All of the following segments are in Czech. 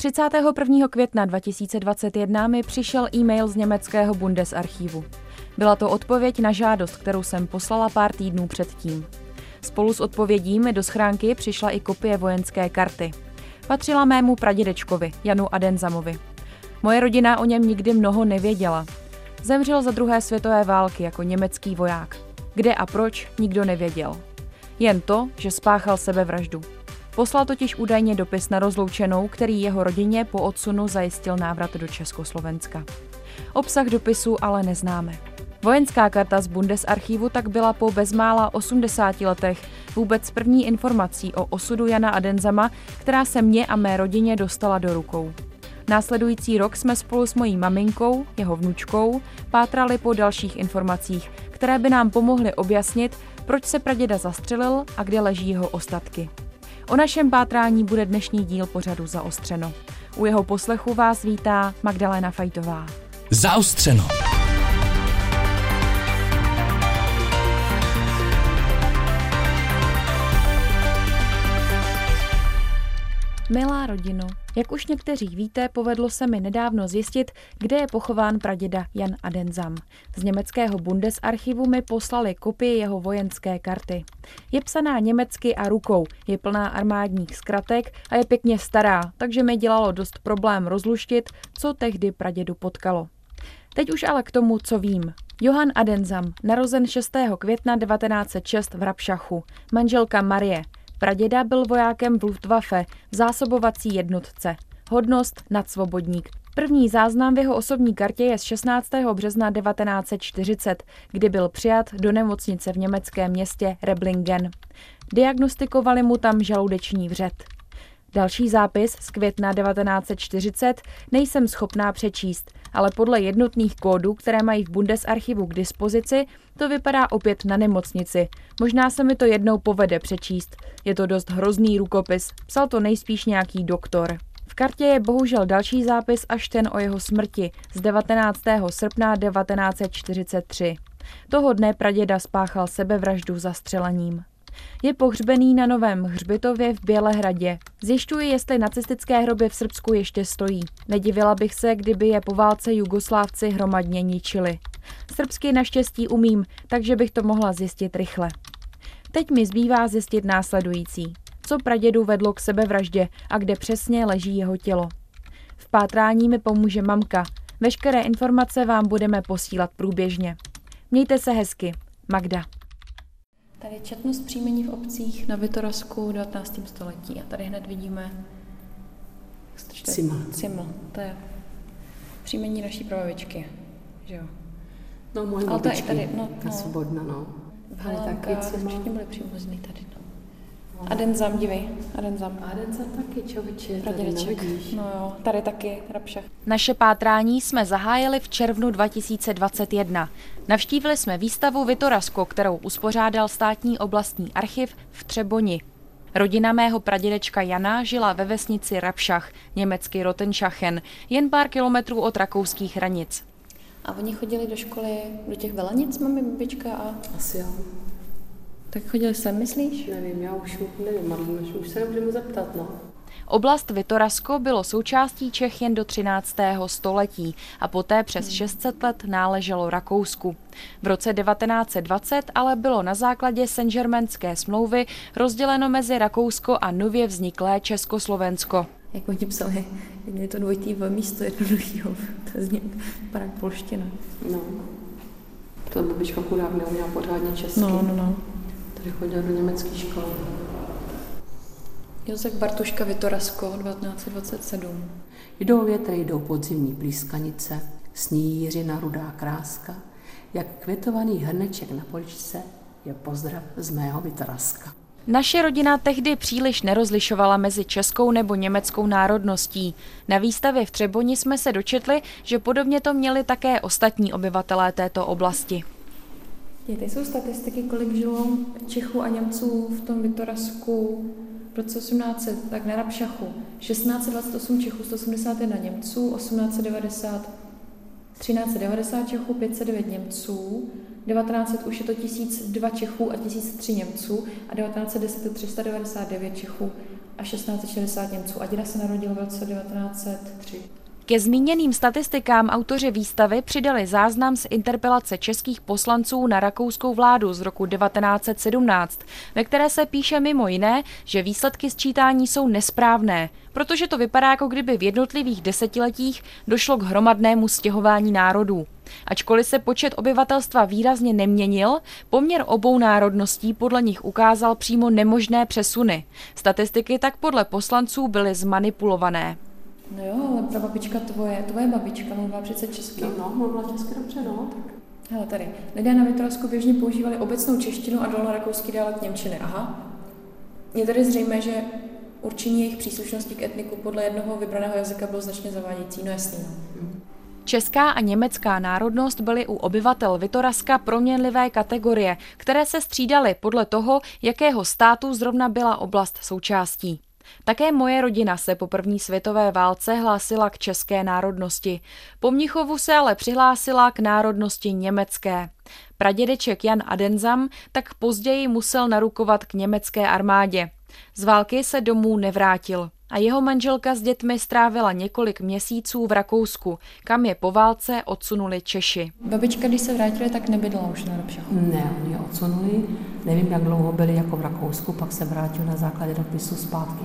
31. května 2021 mi přišel e-mail z německého Bundesarchivu. Byla to odpověď na žádost, kterou jsem poslala pár týdnů předtím. Spolu s odpovědí mi do schránky přišla i kopie vojenské karty. Patřila mému pradědečkovi, Janu Adenzamovi. Moje rodina o něm nikdy mnoho nevěděla. Zemřel za druhé světové války jako německý voják. Kde a proč, nikdo nevěděl. Jen to, že spáchal sebevraždu. Poslal totiž údajně dopis na rozloučenou, který jeho rodině po odsunu zajistil návrat do Československa. Obsah dopisu ale neznáme. Vojenská karta z Bundesarchivu tak byla po bezmála 80 letech vůbec první informací o osudu Jana Adenzama, která se mě a mé rodině dostala do rukou. Následující rok jsme spolu s mojí maminkou, jeho vnučkou, pátrali po dalších informacích, které by nám pomohly objasnit, proč se praděda zastřelil a kde leží jeho ostatky. O našem pátrání bude dnešní díl pořadu zaostřeno. U jeho poslechu vás vítá Magdalena Fajtová. Zaostřeno. Milá rodino, jak už někteří víte, povedlo se mi nedávno zjistit, kde je pochován praděda Jan Adenzam. Z německého Bundesarchivu mi poslali kopii jeho vojenské karty. Je psaná německy a rukou, je plná armádních zkratek a je pěkně stará, takže mi dělalo dost problém rozluštit, co tehdy pradědu potkalo. Teď už ale k tomu, co vím. Johann Adenzam, narozen 6. května 1906 v Rapšachu, manželka Marie, Praděda byl vojákem v Luftwaffe, v zásobovací jednotce. Hodnost nadsvobodník. První záznam v jeho osobní kartě je z 16. března 1940, kdy byl přijat do nemocnice v německém městě Reblingen. Diagnostikovali mu tam žaludeční vřet. Další zápis z května 1940 nejsem schopná přečíst, ale podle jednotných kódů, které mají v Bundesarchivu k dispozici, to vypadá opět na nemocnici. Možná se mi to jednou povede přečíst. Je to dost hrozný rukopis, psal to nejspíš nějaký doktor. V kartě je bohužel další zápis až ten o jeho smrti z 19. srpna 1943. Toho dne praděda spáchal sebevraždu zastřelením. Je pohřbený na novém hřbitově v Bělehradě. Zjišťuji, jestli nacistické hroby v Srbsku ještě stojí. Nedivila bych se, kdyby je po válce Jugoslávci hromadně ničili. Srbsky naštěstí umím, takže bych to mohla zjistit rychle. Teď mi zbývá zjistit následující. Co pradědu vedlo k sebevraždě a kde přesně leží jeho tělo. V pátrání mi pomůže mamka. Veškeré informace vám budeme posílat průběžně. Mějte se hezky. Magda. Tady je četnost příjmení v obcích na Vitorasku v 19. století. A tady hned vidíme Ciml. Ciml. To je příjmení naší prababičky. Že jo? No, moje Ale to je tady, no, Ta no. svobodna, no. V Ale taky Halánkách Ciml. všichni byli příbuzný tady. No. Adenzam, dívej. Adenzam. A den jsem taky, člověče, tady Pradědeček. No jo, tady taky Rapšach. Naše pátrání jsme zahájili v červnu 2021. Navštívili jsme výstavu Vitorasko, kterou uspořádal státní oblastní archiv v Třeboni. Rodina mého pradědečka Jana žila ve vesnici Rapšach, německy Rotenschachen, jen pár kilometrů od rakouských hranic. A oni chodili do školy, do těch Velenic, mami, babička a... Asi jo. Tak chodili sem, myslíš? Nevím, já už nevím, Marlena, už- už se nemůžeme zeptat, no. Oblast Vitorasko bylo součástí Čech jen do 13. století a poté přes 600 let náleželo Rakousku. V roce 1920 ale bylo na základě Saint-Germainské smlouvy rozděleno mezi Rakousko a nově vzniklé Československo. Jak oni psali, je to dvojitý V místo jednoduchého, to zní vypadá jak polština. No. To babička chudák neuměla pořádně česky. no, no. Tady chodila do německé školy. Josef Bartuška Vitorasko, 1927. Jdou větry, jdou podzimní blízkanice, sní jiřina rudá kráska, jak květovaný hrneček na poličce je pozdrav z mého Vytaraska. Naše rodina tehdy příliš nerozlišovala mezi českou nebo německou národností. Na výstavě v Třeboni jsme se dočetli, že podobně to měli také ostatní obyvatelé této oblasti. Tady jsou statistiky, kolik žilo Čechů a Němců v tom Vitorasku v roce 1800, tak na Rapšachu. 1628 Čechů, 181 Němců, 1890 1390 Čechů, 509 Němců, 1900 už je to 1002 Čechů a 1003 Němců a 1910 je 399 Čechů a 1660 Němců. A děda se narodil v roce 1903. Ke zmíněným statistikám autoři výstavy přidali záznam z interpelace českých poslanců na rakouskou vládu z roku 1917, ve které se píše mimo jiné, že výsledky sčítání jsou nesprávné, protože to vypadá, jako kdyby v jednotlivých desetiletích došlo k hromadnému stěhování národů. Ačkoliv se počet obyvatelstva výrazně neměnil, poměr obou národností podle nich ukázal přímo nemožné přesuny. Statistiky tak podle poslanců byly zmanipulované. No jo, ale prababička tvoje, tvoje babička mluvila přece česky. No, no mluvila česky dobře, no. Tak. Hele, tady. Lidé na Vytorasku běžně používali obecnou češtinu a dolnorakouský dialekt Němčiny. Aha. Je tady zřejmé, že určení jejich příslušnosti k etniku podle jednoho vybraného jazyka bylo značně zavádějící. No jasný, no. Hmm. Česká a německá národnost byly u obyvatel Vitoraska proměnlivé kategorie, které se střídaly podle toho, jakého státu zrovna byla oblast součástí. Také moje rodina se po první světové válce hlásila k české národnosti. Po Mnichovu se ale přihlásila k národnosti německé. Pradědeček Jan Adenzam tak později musel narukovat k německé armádě. Z války se domů nevrátil a jeho manželka s dětmi strávila několik měsíců v Rakousku, kam je po válce odsunuli Češi. Babička, když se vrátila, tak nebydla už na Dobšachu. Ne, oni je odsunuli. Nevím, jak dlouho byli jako v Rakousku, pak se vrátil na základě dopisu zpátky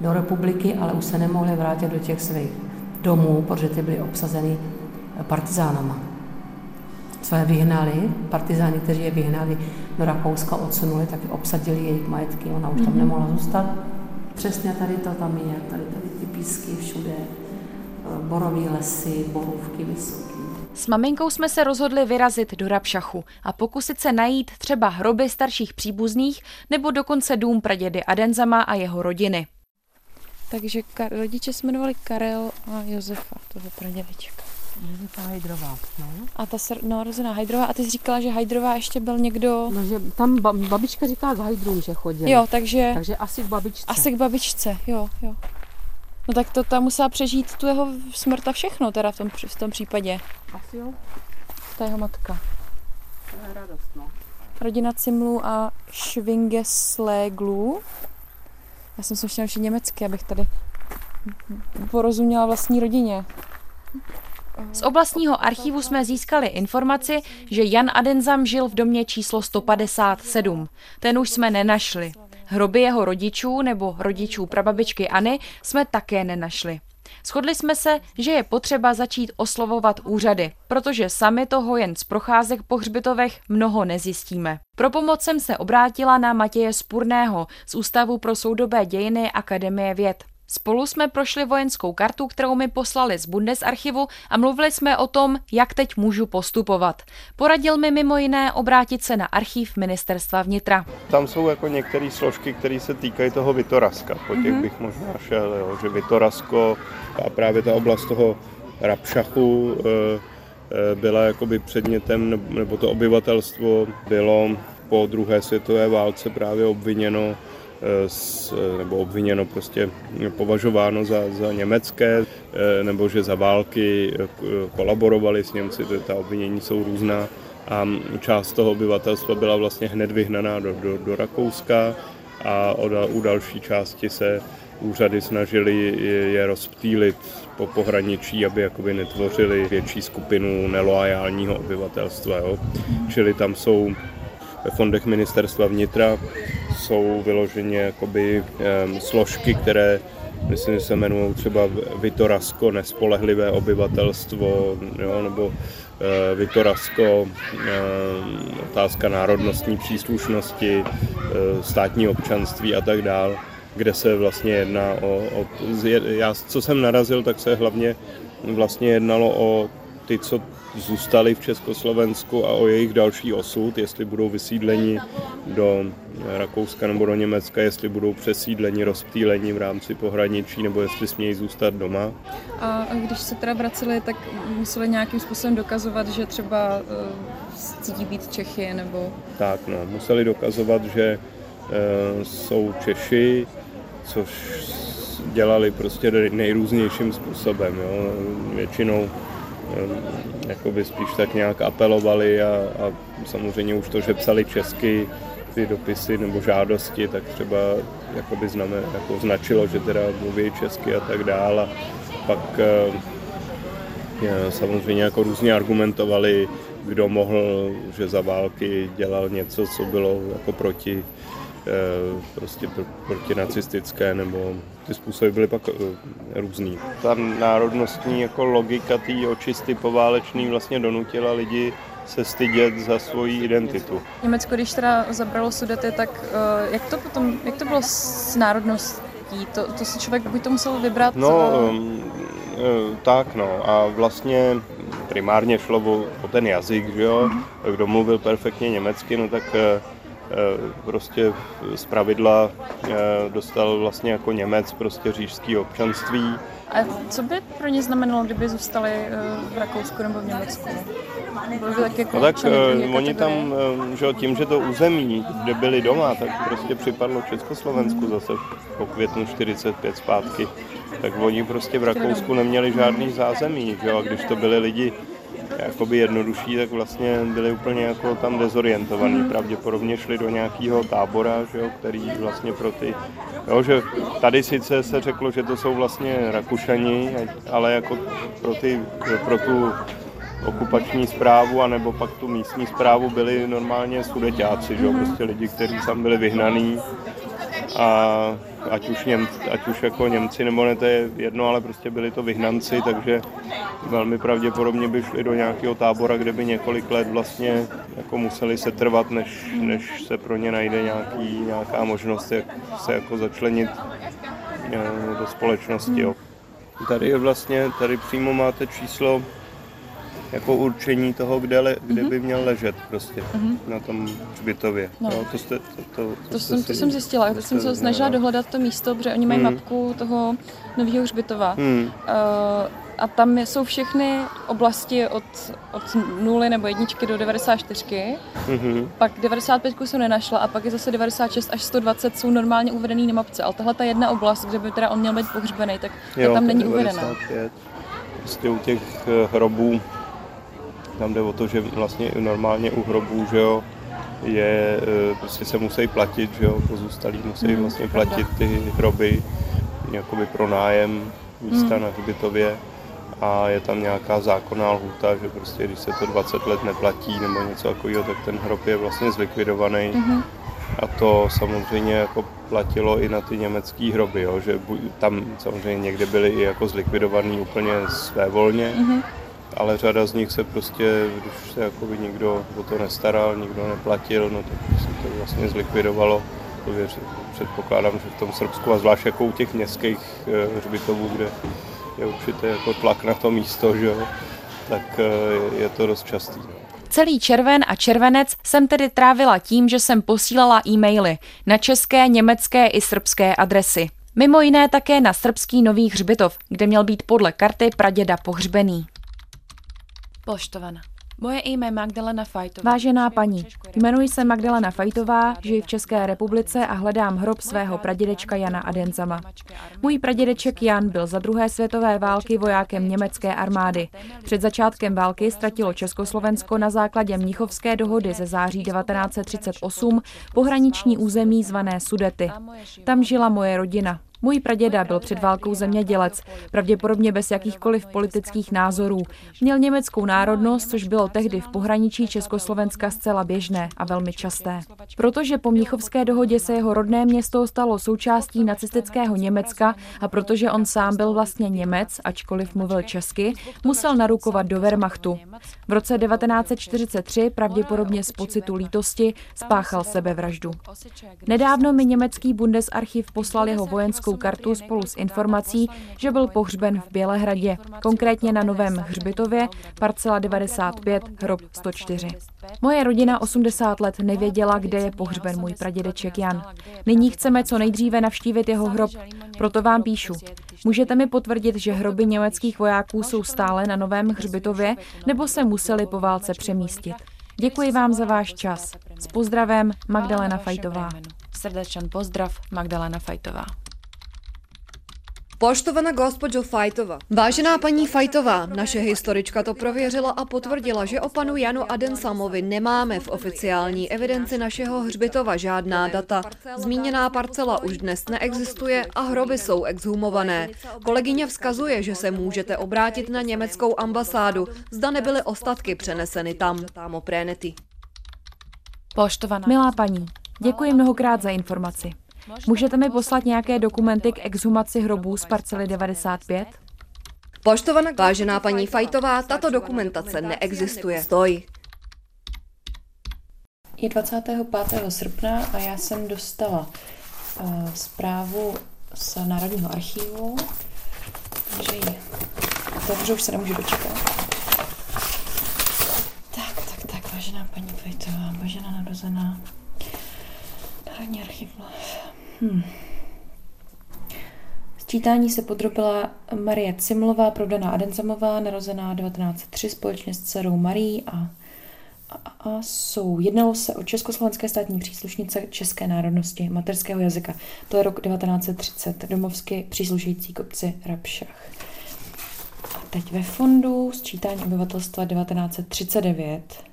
do republiky, ale už se nemohli vrátit do těch svých domů, protože ty byly obsazeny partizánama. je vyhnali, partizáni, kteří je vyhnali do Rakouska, odsunuli, tak obsadili jejich majetky, ona už tam mhm. nemohla zůstat Přesně tady to tam je, tady, tady ty písky všude, eh, borový lesy, borůvky vysoký. S maminkou jsme se rozhodli vyrazit do Rabšachu a pokusit se najít třeba hroby starších příbuzných nebo dokonce dům pradědy Adenzama a jeho rodiny. Takže rodiče se jmenovali Karel a Josefa, toho pradědečka. Josefa Hajdrová, no. A ta se, no, rozená Hajdrová. A ty jsi říkala, že Hajdrová ještě byl někdo... No, že tam babička říká k Hajdrům, že chodil. Jo, takže... Takže asi k babičce. Asi k babičce, jo, jo. No tak to tam musela přežít tu jeho smrt a všechno teda v tom, v tom případě. Asi jo. Ta jeho matka. To je radost, no. Rodina Cimlu a Schwingesleglu. Já jsem se ještě německy, abych tady porozuměla vlastní rodině. Z oblastního archivu jsme získali informaci, že Jan Adenzam žil v domě číslo 157. Ten už jsme nenašli. Hroby jeho rodičů nebo rodičů prababičkyAny jsme také nenašli. Shodli jsme se, že je potřeba začít oslovovat úřady, protože sami toho jen z procházek po hřbitovech mnoho nezjistíme. Pro pomoc jsem se obrátila na Matěje Spurného z Ústavu pro soudobé dějiny Akademie věd. Spolu jsme prošli vojenskou kartu, kterou mi poslali z Bundesarchivu a mluvili jsme o tom, jak teď můžu postupovat. Poradil mi mimo jiné obrátit se na archiv ministerstva vnitra. Tam jsou jako některé složky, které se týkají toho Vitoraska. Po těch mm-hmm. bych možná šel, jo, že Vitorasko a právě ta oblast toho Rapšachu e, e, byla jakoby předmětem, nebo to obyvatelstvo bylo po druhé světové válce právě obviněno s, nebo obviněno prostě považováno za, za německé, eh, nebo že za války eh, kolaborovali s Němci, ta obvinění jsou různá a část toho obyvatelstva byla vlastně hned vyhnaná do, do, do Rakouska a u další části se úřady snažili je rozptýlit po pohraničí, aby jakoby netvořili větší skupinu neloajálního obyvatelstva. Jo. Čili tam jsou ve fondech ministerstva vnitra jsou vyloženě jakoby, um, složky, které myslím, že se jmenují třeba Vitorasko, nespolehlivé obyvatelstvo, jo, nebo uh, Vitorasko, uh, otázka národnostní příslušnosti, uh, státní občanství a tak dále, kde se vlastně jedná o, o já, co jsem narazil, tak se hlavně vlastně jednalo o ty, co zůstali v Československu a o jejich další osud, jestli budou vysídleni do Rakouska nebo do Německa, jestli budou přesídleni, rozptýleni v rámci pohraničí, nebo jestli smějí zůstat doma. A když se teda vraceli, tak museli nějakým způsobem dokazovat, že třeba uh, cítí být Čechy, nebo... Tak, no, museli dokazovat, že uh, jsou Češi, což dělali prostě nejrůznějším způsobem. Jo. Většinou jakoby spíš tak nějak apelovali a, a samozřejmě už to, že psali česky ty dopisy nebo žádosti, tak třeba jakoby znamen, jako značilo, že teda mluví česky a tak dále. Pak samozřejmě jako různě argumentovali, kdo mohl, že za války dělal něco, co bylo jako proti Eh, prostě proti nacistické nebo ty způsoby byly pak eh, různý. Ta národnostní jako logika té očisty poválečný vlastně donutila lidi se stydět za svoji identitu. Německo, když teda zabralo Sudety, tak uh, jak to potom, jak to bylo s národností? To, to si člověk buď to musel vybrat? No, um, tak no a vlastně primárně šlo o, o ten jazyk, že jo? Mm-hmm. Kdo mluvil perfektně německy, no tak Eh, prostě z pravidla eh, dostal vlastně jako Němec prostě řížský občanství. A co by pro ně znamenalo, kdyby zůstali eh, v Rakousku nebo v Německu? tak, jako no tak oni tam, že tím, že to území, kde byli doma, tak prostě připadlo Československu mm. zase po květnu 45 zpátky. Tak oni prostě v Rakousku neměli žádný zázemí, že jo? a když to byli lidi jakoby jednodušší, tak vlastně byli úplně jako tam dezorientovaní. Pravděpodobně šli do nějakého tábora, že jo, který vlastně pro ty, jo, že tady sice se řeklo, že to jsou vlastně Rakušani, ale jako pro, ty, pro tu okupační zprávu, anebo pak tu místní zprávu byli normálně sudeťáci, že jo, prostě lidi, kteří tam byli vyhnaný a ať už, Něm, ať už jako Němci nebo ne, to je jedno, ale prostě byli to vyhnanci, takže velmi pravděpodobně by šli do nějakého tábora, kde by několik let vlastně jako museli se trvat, než, než se pro ně najde nějaký, nějaká možnost, jak se jako začlenit eh, do společnosti. Jo. Tady je vlastně, tady přímo máte číslo jako určení toho, kde, le, kde mm-hmm. by měl ležet prostě mm-hmm. na tom hřbitově. No. No, to, jste, to, to, to, to, jsem, to jsem zjistila, to jsem se snažila dohledat to místo, protože oni mají mm. mapku toho nového hřbitova. Mm. Uh, a tam jsou všechny oblasti od, od nuly nebo jedničky do 94. Mm-hmm. Pak 95 jsem nenašla a pak je zase 96 až 120 jsou normálně uvedený na mapce. Ale tahle ta jedna oblast, kde by teda on měl být pohřbený, tak jo, tam není uvedená. Prostě u těch eh, hrobů tam jde o to, že vlastně normálně u hrobů, že jo, je, e, prostě se musí platit, že jo, pozůstalí musí mm, vlastně pravda. platit ty hroby jakoby pro nájem místa mm. na hřbitově a je tam nějaká zákonná lhůta, že prostě když se to 20 let neplatí nebo něco takového, tak ten hrob je vlastně zlikvidovaný. Mm-hmm. A to samozřejmě jako platilo i na ty německé hroby, jo, že tam samozřejmě někde byly i jako zlikvidovaný úplně svévolně, mm-hmm ale řada z nich se prostě, když se jakoby nikdo o to nestaral, nikdo neplatil, no tak se to vlastně zlikvidovalo. Předpokládám, že v tom Srbsku a zvlášť jako u těch městských eh, hřbitovů, kde je určitě jako tlak na to místo, že jo, tak eh, je to dost častý. No. Celý červen a červenec jsem tedy trávila tím, že jsem posílala e-maily na české, německé i srbské adresy. Mimo jiné také na srbský Nový hřbitov, kde měl být podle karty praděda pohřbený. Poštovana. Moje jméno Magdalena Fajtová. Vážená paní, jmenuji se Magdalena Fajtová, žiji v České republice a hledám hrob svého pradědečka Jana Adenzama. Můj pradědeček Jan byl za druhé světové války vojákem německé armády. Před začátkem války ztratilo Československo na základě Mnichovské dohody ze září 1938 pohraniční území zvané Sudety. Tam žila moje rodina. Můj praděda byl před válkou zemědělec, pravděpodobně bez jakýchkoliv politických názorů. Měl německou národnost, což bylo tehdy v pohraničí Československa zcela běžné a velmi časté. Protože po Mnichovské dohodě se jeho rodné město stalo součástí nacistického Německa a protože on sám byl vlastně Němec, ačkoliv mluvil česky, musel narukovat do Wehrmachtu. V roce 1943 pravděpodobně z pocitu lítosti spáchal sebevraždu. Nedávno mi německý Bundesarchiv poslal jeho vojenskou vojenskou kartu spolu s informací, že byl pohřben v Bělehradě, konkrétně na Novém hřbitově, parcela 95, hrob 104. Moje rodina 80 let nevěděla, kde je pohřben můj pradědeček Jan. Nyní chceme co nejdříve navštívit jeho hrob, proto vám píšu. Můžete mi potvrdit, že hroby německých vojáků jsou stále na Novém hřbitově, nebo se museli po válce přemístit? Děkuji vám za váš čas. S pozdravem Magdalena Fajtová. Srdečen pozdrav Magdalena Fajtová. Poštovaná gospođo Fajtova. Vážená paní Fajtová, naše historička to prověřila a potvrdila, že o panu Janu Adensamovi nemáme v oficiální evidenci našeho hřbitova žádná data. Zmíněná parcela už dnes neexistuje a hroby jsou exhumované. Kolegyně vzkazuje, že se můžete obrátit na německou ambasádu, zda nebyly ostatky přeneseny tam. Poštovaná. Milá paní, děkuji mnohokrát za informaci. Můžete mi poslat nějaké dokumenty k exhumaci hrobů z parcely 95? Poštovaná vážená paní Fajtová, tato dokumentace neexistuje. Stoj. Je 25. srpna a já jsem dostala uh, zprávu z Národního archivu, takže ji otevřu, už se nemůžu dočekat. Tak, tak, tak, vážená paní Fajtová, vážená narozená. Národní archiv. Hmm. Sčítání se podrobila Marie Cimlová, provdaná Adenzamová, narozená 1903 společně s dcerou Marí a, a, a jsou. Jednalo se o československé státní příslušnice české národnosti, materského jazyka. To je rok 1930, domovsky příslušející k obci Rapšach. A teď ve fondu sčítání obyvatelstva 1939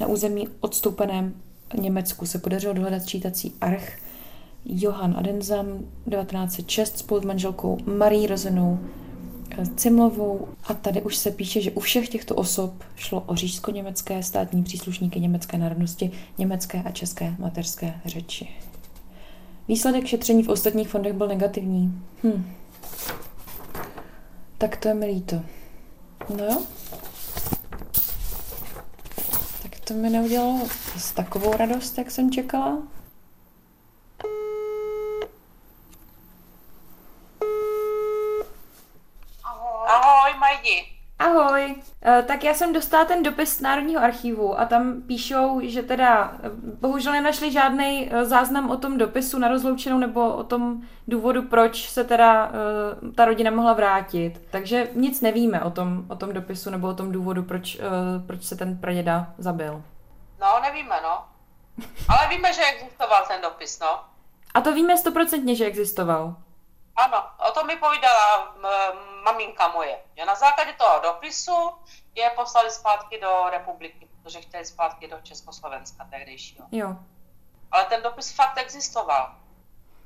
na území odstoupeném Německu se podařilo dohledat sčítací arch Johann Adenzam 1906 spolu s manželkou Marí rozenou eh, Cimlovou a tady už se píše, že u všech těchto osob šlo o řížsko-německé státní příslušníky německé národnosti, německé a české materské řeči. Výsledek šetření v ostatních fondech byl negativní. Hm. Tak to je mi líto. No jo. Tak to mi neudělalo s takovou radost, jak jsem čekala. Tak já jsem dostala ten dopis z Národního archivu a tam píšou, že teda eh, bohužel nenašli žádný eh, záznam o tom dopisu na rozloučenou nebo o tom důvodu, proč se teda ta rodina mohla vrátit. Takže nic nevíme o tom, o tom dopisu nebo o tom důvodu, proč, proč se ten praděda zabil. No, nevíme, no. Ale víme, že existoval ten dopis, no. A to víme stoprocentně, že existoval. Ano, o tom mi povídala maminka moje. Že na základě toho dopisu je poslali zpátky do republiky, protože chtěli zpátky do Československa tehdejšího. Jo. Ale ten dopis fakt existoval.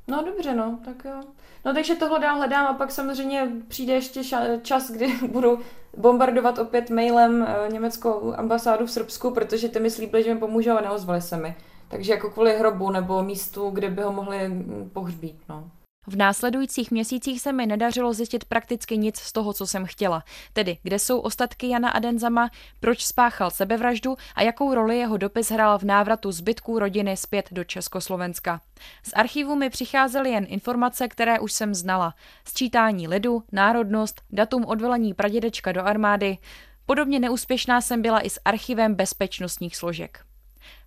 No dobře, no, tak jo. No takže tohle dál hledám a pak samozřejmě přijde ještě čas, kdy budu bombardovat opět mailem eh, německou ambasádu v Srbsku, protože ty mi slíbili, že mi pomůžou a neozvali se mi. Takže jako kvůli hrobu nebo místu, kde by ho mohli pohřbít, no. V následujících měsících se mi nedařilo zjistit prakticky nic z toho, co jsem chtěla. Tedy, kde jsou ostatky Jana Adenzama, proč spáchal sebevraždu a jakou roli jeho dopis hrál v návratu zbytků rodiny zpět do Československa. Z archivu mi přicházely jen informace, které už jsem znala. Sčítání lidu, národnost, datum odvolení pradědečka do armády. Podobně neúspěšná jsem byla i s archivem bezpečnostních složek.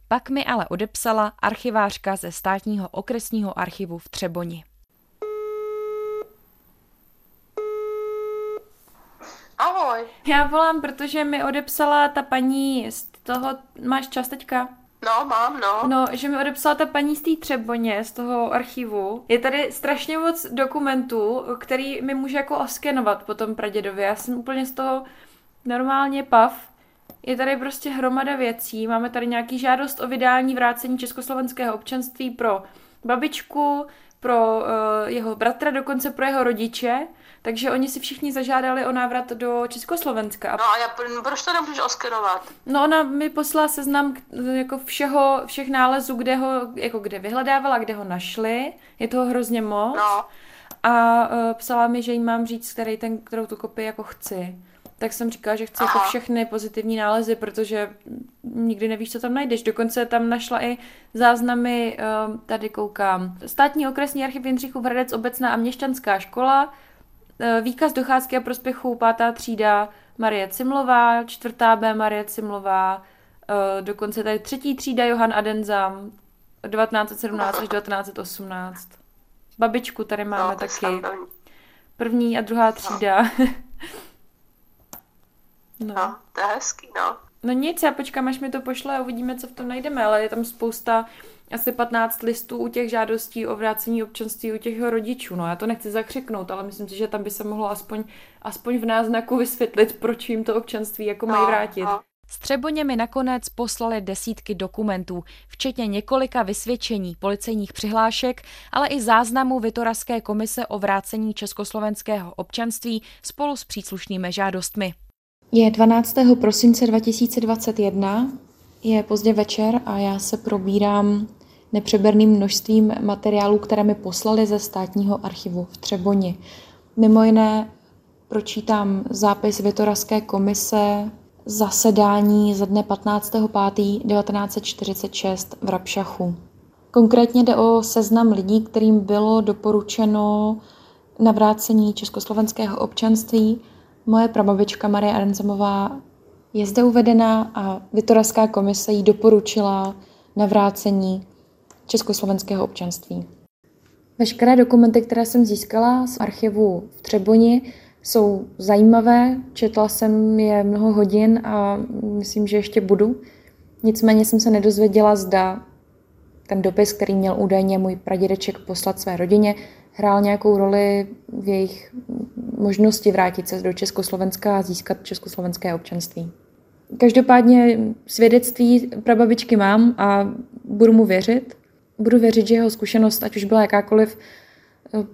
Pak mi ale odepsala archivářka ze státního okresního archivu v Třeboni. Ahoj. Já volám, protože mi odepsala ta paní z toho, máš čas teďka? No, mám, no. No, že mi odepsala ta paní z té Třeboně, z toho archivu. Je tady strašně moc dokumentů, který mi může jako oskenovat po tom pradědově. Já jsem úplně z toho normálně pav. Je tady prostě hromada věcí. Máme tady nějaký žádost o vydání vrácení československého občanství pro babičku, pro uh, jeho bratra, dokonce pro jeho rodiče. Takže oni si všichni zažádali o návrat do Československa. No a já, proč to nemůžeš oskenovat? No ona mi poslala seznam jako všeho, všech nálezů, kde ho, jako kde vyhledávala, kde ho našli. Je toho hrozně moc. No. A uh, psala mi, že jí mám říct, který ten, kterou tu kopii jako chci. Tak jsem říkala, že chci jako Aha. jako všechny pozitivní nálezy, protože nikdy nevíš, co tam najdeš. Dokonce tam našla i záznamy, uh, tady koukám. Státní okresní archiv Jindřichův Hradec, obecná a měšťanská škola, výkaz docházky a prospěchu pátá třída Marie Cimlová, čtvrtá B Marie Cimlová, eh, dokonce tady třetí třída Johan Adenzam, 1917 až 1918. Babičku tady máme no, taky. První a druhá třída. no. no, to je hezký, no. No nic, já počkám, až mi to pošle a uvidíme, co v tom najdeme, ale je tam spousta, asi 15 listů u těch žádostí o vrácení občanství u těch jeho rodičů. No já to nechci zakřiknout, ale myslím si, že tam by se mohlo aspoň, aspoň v náznaku vysvětlit, proč jim to občanství jako mají vrátit. Střeboně mi nakonec poslali desítky dokumentů, včetně několika vysvědčení, policejních přihlášek, ale i záznamů Vitoraské komise o vrácení československého občanství spolu s příslušnými žádostmi. Je 12. prosince 2021, je pozdě večer a já se probírám nepřeberným množstvím materiálů, které mi poslali ze státního archivu v Třeboni. Mimo jiné pročítám zápis Vitoraské komise zasedání ze dne 15.5.1946 v Rapšachu. Konkrétně jde o seznam lidí, kterým bylo doporučeno navrácení československého občanství. Moje prababička Marie Arenzemová je zde uvedena a Vitoravská komise jí doporučila navrácení československého občanství. Veškeré dokumenty, které jsem získala z archivu v Třeboni, jsou zajímavé. Četla jsem je mnoho hodin a myslím, že ještě budu. Nicméně jsem se nedozvěděla, zda ten dopis, který měl údajně můj pradědeček poslat své rodině, hrál nějakou roli v jejich možnosti vrátit se do Československa a získat československé občanství. Každopádně svědectví prababičky mám a budu mu věřit. Budu věřit, že jeho zkušenost, ať už byla jakákoliv,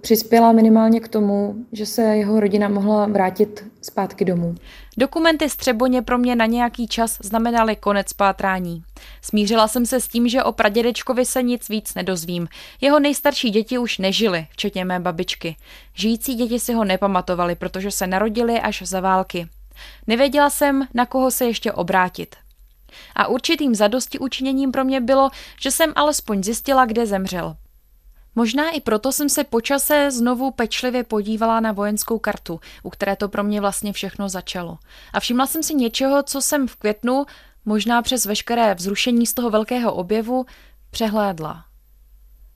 přispěla minimálně k tomu, že se jeho rodina mohla vrátit zpátky domů. Dokumenty z pro mě na nějaký čas znamenaly konec pátrání. Smířila jsem se s tím, že o pradědečkovi se nic víc nedozvím. Jeho nejstarší děti už nežili, včetně mé babičky. Žijící děti si ho nepamatovali, protože se narodili až za války. Nevěděla jsem, na koho se ještě obrátit. A určitým zadosti učiněním pro mě bylo, že jsem alespoň zjistila, kde zemřel. Možná i proto jsem se počase znovu pečlivě podívala na vojenskou kartu, u které to pro mě vlastně všechno začalo. A všimla jsem si něčeho, co jsem v květnu, možná přes veškeré vzrušení z toho velkého objevu, přehlédla.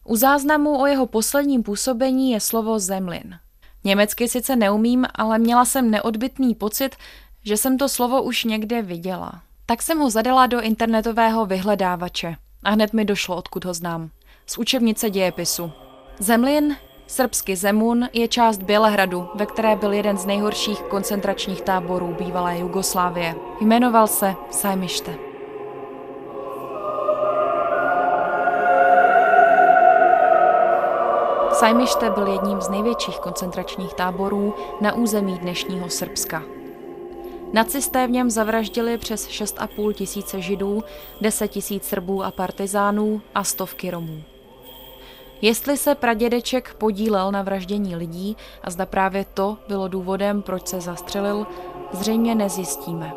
U záznamu o jeho posledním působení je slovo Zemlin. Německy sice neumím, ale měla jsem neodbitný pocit, že jsem to slovo už někde viděla. Tak jsem ho zadala do internetového vyhledávače a hned mi došlo, odkud ho znám z učebnice dějepisu. Zemlin, srbsky Zemun, je část Bělehradu, ve které byl jeden z nejhorších koncentračních táborů bývalé Jugoslávie. Jmenoval se Sajmište. Sajmište byl jedním z největších koncentračních táborů na území dnešního Srbska. Nacisté v něm zavraždili přes 6,5 tisíce židů, 10 tisíc Srbů a partizánů a stovky Romů. Jestli se pradědeček podílel na vraždění lidí a zda právě to bylo důvodem, proč se zastřelil, zřejmě nezjistíme.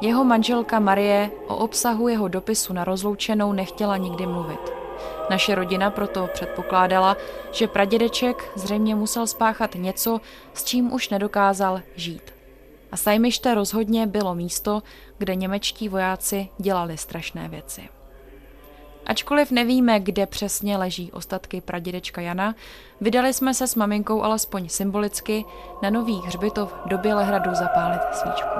Jeho manželka Marie o obsahu jeho dopisu na rozloučenou nechtěla nikdy mluvit. Naše rodina proto předpokládala, že pradědeček zřejmě musel spáchat něco, s čím už nedokázal žít. A Sajmište rozhodně bylo místo, kde němečtí vojáci dělali strašné věci. Ačkoliv nevíme, kde přesně leží ostatky pradědečka Jana, vydali jsme se s maminkou alespoň symbolicky na nový hřbitov do Bělehradu zapálit svíčku.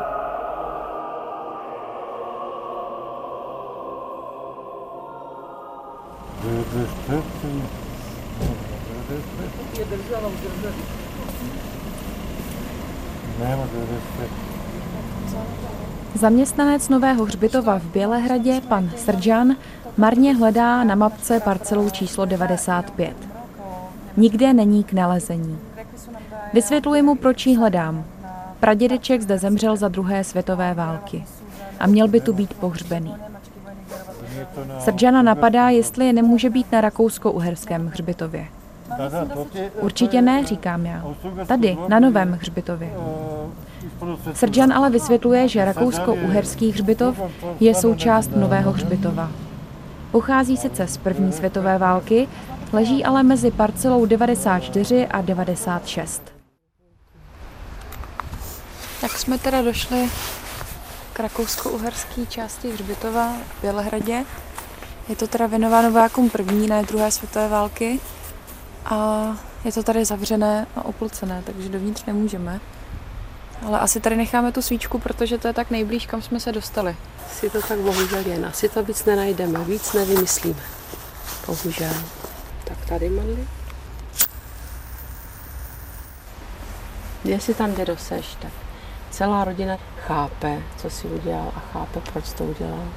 Zaměstnanec nového hřbitova v Bělehradě, pan Srdžan, Marně hledá na mapce parcelou číslo 95. Nikde není k nalezení. Vysvětluji mu, proč ji hledám. Pradědeček zde zemřel za druhé světové války a měl by tu být pohřbený. Srdžana napadá, jestli nemůže být na rakousko-uherském hřbitově. Určitě ne, říkám já. Tady, na novém hřbitově. Srdžan ale vysvětluje, že rakousko-uherský hřbitov je součást nového hřbitova. Pochází sice z první světové války, leží ale mezi parcelou 94 a 96. Tak jsme teda došli k rakousko-uherské části hřbitova v Bělehradě. Je to teda věnováno vojákům první, ne druhé světové války. A je to tady zavřené a oplocené, takže dovnitř nemůžeme. Ale asi tady necháme tu svíčku, protože to je tak nejblíž, kam jsme se dostali. Si to tak bohužel jen. Asi to víc nenajdeme, víc nevymyslíme. Bohužel. Tak tady Marli. Jestli tam jde doseš, tak celá rodina chápe, co si udělal a chápe, proč to udělal.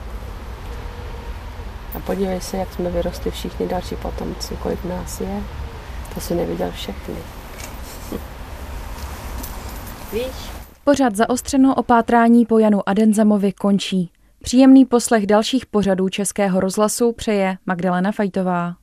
A podívej se, jak jsme vyrostli všichni další potomci, kolik nás je. To si neviděl všechny. Víš? Pořad zaostřeno o pátrání po Janu Adenzamovi končí. Příjemný poslech dalších pořadů Českého rozhlasu přeje Magdalena Fajtová.